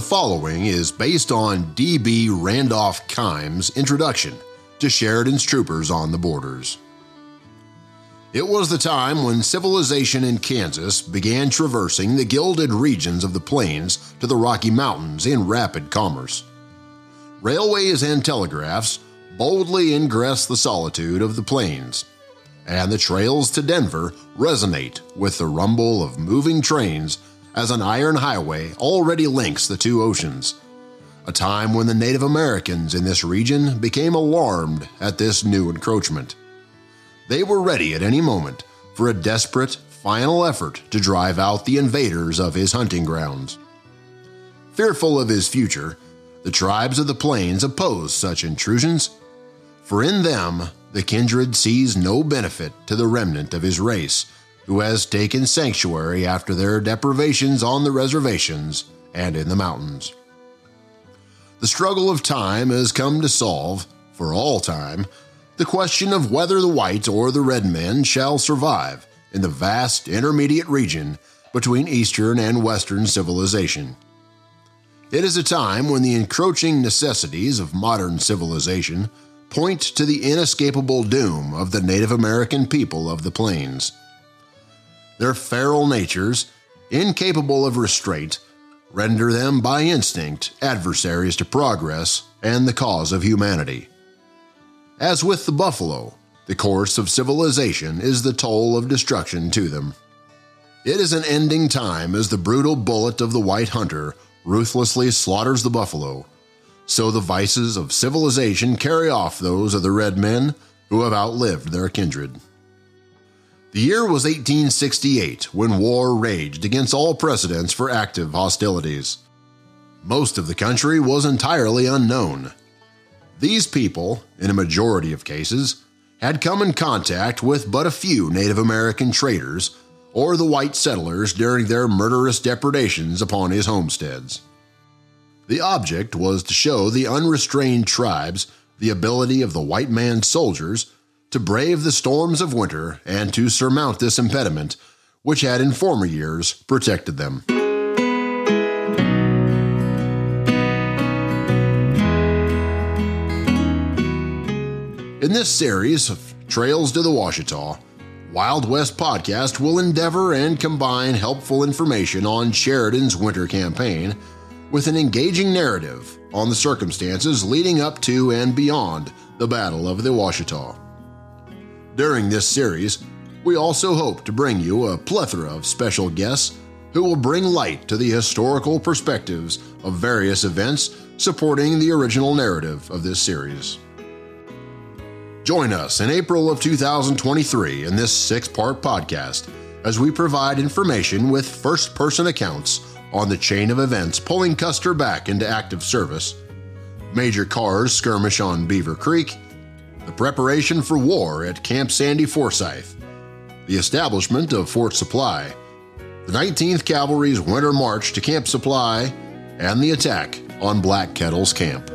The following is based on D.B. Randolph Keim's introduction to Sheridan's troopers on the borders. It was the time when civilization in Kansas began traversing the gilded regions of the plains to the Rocky Mountains in rapid commerce. Railways and telegraphs boldly ingress the solitude of the plains, and the trails to Denver resonate with the rumble of moving trains as an iron highway already links the two oceans. A time when the Native Americans in this region became alarmed at this new encroachment. They were ready at any moment for a desperate, final effort to drive out the invaders of his hunting grounds. Fearful of his future, the tribes of the plains opposed such intrusions, for in them the kindred sees no benefit to the remnant of his race who has taken sanctuary after their deprivations on the reservations and in the mountains. The struggle of time has come to solve, for all time, the question of whether the white or the red men shall survive in the vast intermediate region between Eastern and Western civilization. It is a time when the encroaching necessities of modern civilization point to the inescapable doom of the Native American people of the plains. Their feral natures, incapable of restraint, render them by instinct adversaries to progress and the cause of humanity. As with the buffalo, the course of civilization is the toll of destruction to them. It is an ending time as the brutal bullet of the white hunter ruthlessly slaughters the buffalo. So the vices of civilization carry off those of the red men who have outlived their kindred. The year was 1868 when war raged against all precedents for active hostilities. Most of the country was entirely unknown, these people, in a majority of cases, had come in contact with but a few Native American traders or the white settlers during their murderous depredations upon his homesteads. The object was to show the unrestrained tribes the ability of the white man's soldiers to brave the storms of winter and to surmount this impediment, which had in former years protected them. In this series of Trails to the Washita, Wild West Podcast will endeavor and combine helpful information on Sheridan's winter campaign with an engaging narrative on the circumstances leading up to and beyond the Battle of the Washita. During this series, we also hope to bring you a plethora of special guests who will bring light to the historical perspectives of various events supporting the original narrative of this series. Join us in April of 2023 in this six part podcast as we provide information with first person accounts on the chain of events pulling Custer back into active service, Major Carr's skirmish on Beaver Creek, the preparation for war at Camp Sandy Forsyth, the establishment of Fort Supply, the 19th Cavalry's winter march to Camp Supply, and the attack on Black Kettle's camp.